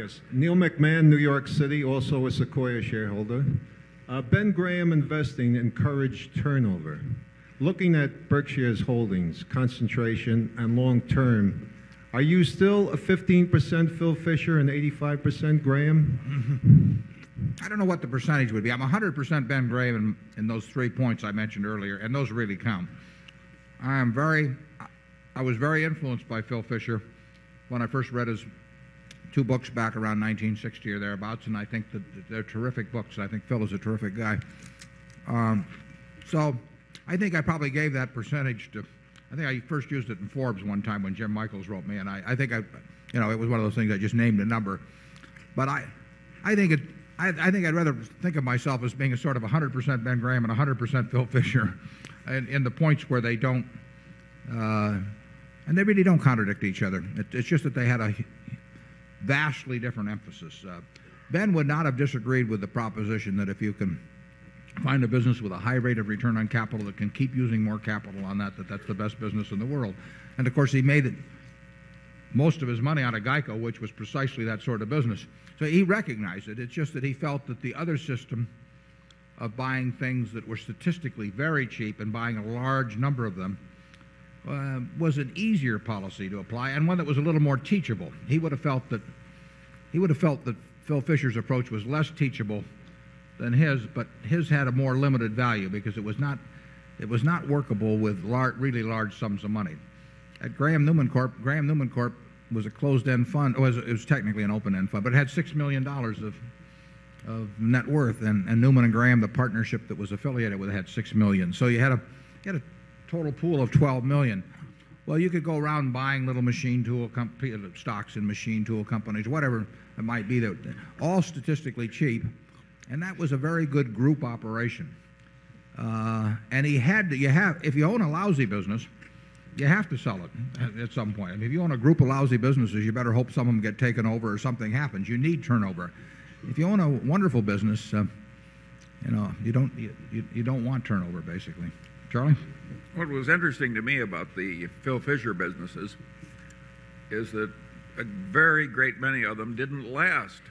Yes. Neil McMahon, New York City, also a Sequoia shareholder. Uh, ben Graham Investing encouraged turnover. Looking at Berkshire's holdings, concentration, and long term, are you still a 15% Phil Fisher and 85% Graham? I don't know what the percentage would be. I'm 100% Ben Graham in, in those three points I mentioned earlier, and those really count. I am very, I was very influenced by Phil Fisher when I first read his two books back around 1960 or thereabouts, and I think that they're terrific books. I think Phil is a terrific guy. Um, so I think I probably gave that percentage to, I think I first used it in Forbes one time when Jim Michaels wrote me, and I, I think I, you know, it was one of those things I just named a number. But I, I think it, I, I think I'd rather think of myself as being a sort of 100% Ben Graham and 100% Phil Fisher in, in the points where they don't, uh, and they really don't contradict each other. It, it's just that they had a vastly different emphasis. Uh, ben would not have disagreed with the proposition that if you can find a business with a high rate of return on capital that can keep using more capital on that, that that's the best business in the world. And of course, he made it, most of his money out of GEICO, which was precisely that sort of business. So he recognized it. It's just that he felt that the other system of buying things that were statistically very cheap and buying a large number of them uh, was an easier policy to apply and one that was a little more teachable. He would have felt that he would have felt that Phil Fisher's approach was less teachable than his, but his had a more limited value because it was not it was not workable with lar really large sums of money. At Graham Newman Corp, Graham Newman Corp was a closed-end fund. It was, it was technically an open-end fund, but it had $6 million of, of net worth. And, and Newman and Graham, the partnership that was affiliated with it, had 6 million. So you had a, you had a total pool of 12 million. Well, you could go around buying little machine tool companies stocks in machine tool companies, whatever it might be, that all statistically cheap, and that was a very good group operation. Uh, and he had to, you have, if you own a lousy business, you have to sell it at, at some point. I mean, if you own a group of lousy businesses, you better hope some of them get taken over or something happens. You need turnover. If you own a wonderful business, uh, you know, you don't, you, you, you don't want turnover, basically. Charlie? What was interesting to me about the Phil Fisher businesses is that a very great many of them didn't last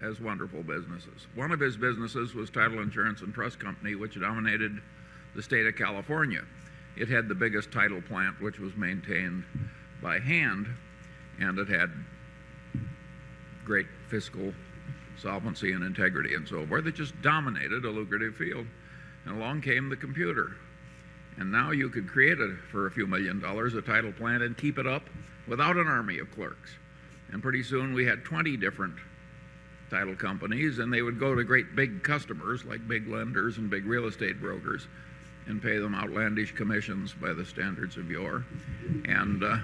as wonderful businesses. One of his businesses was Title Insurance and Trust Company, which dominated the state of California. It had the biggest title plant, which was maintained by hand, and it had great fiscal solvency and integrity and so forth. It just dominated a lucrative field. And along came the computer. And now you could create a, for a few million dollars a title plant and keep it up without an army of clerks. And pretty soon we had 20 different title companies, and they would go to great big customers like big lenders and big real estate brokers and pay them outlandish commissions by the standards of yore and, uh,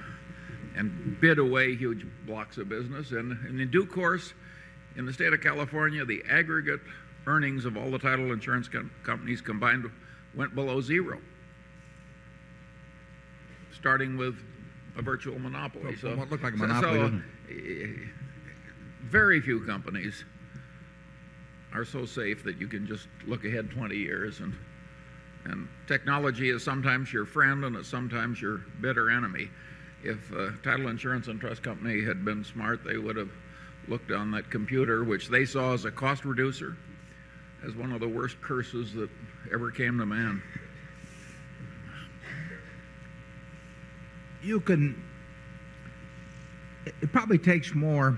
and bid away huge blocks of business. And, and in due course, in the state of California, the aggregate earnings of all the title insurance com companies combined went below zero starting with a virtual monopoly. So, what looked like a monopoly. So, very few companies are so safe that you can just look ahead 20 years and and technology is sometimes your friend and it's sometimes your bitter enemy. If uh, Title Insurance and Trust Company had been smart, they would have looked on that computer, which they saw as a cost reducer, as one of the worst curses that ever came to man. You can, it probably takes more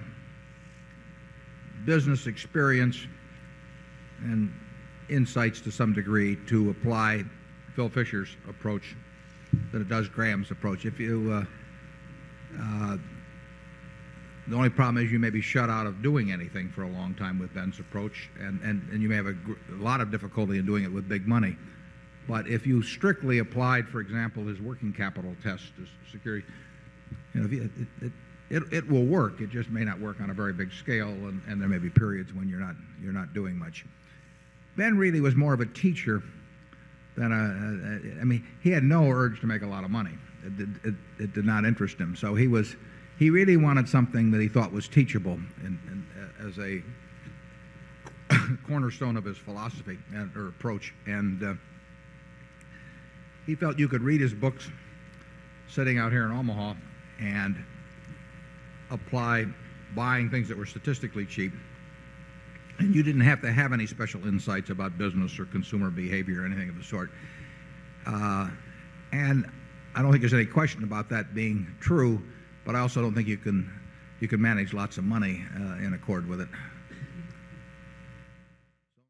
business experience and insights to some degree to apply Phil Fisher's approach than it does Graham's approach. If you, uh, uh, the only problem is you may be shut out of doing anything for a long time with Ben's approach, and, and, and you may have a, a lot of difficulty in doing it with big money. But if you strictly applied, for example, his working capital test to security, you know, it, it, it, it, will work. It just may not work on a very big scale, and, and there may be periods when you're not, you're not doing much. Ben really was more of a teacher than a, a I mean, he had no urge to make a lot of money. It did, it, it did not interest him. So he was, he really wanted something that he thought was teachable in, in, as a cornerstone of his philosophy and, or approach. And uh, he felt you could read his books sitting out here in Omaha and apply buying things that were statistically cheap. And you didn't have to have any special insights about business or consumer behavior or anything of the sort. Uh, and I don't think there's any question about that being true, but I also don't think you can, you can manage lots of money uh, in accord with it.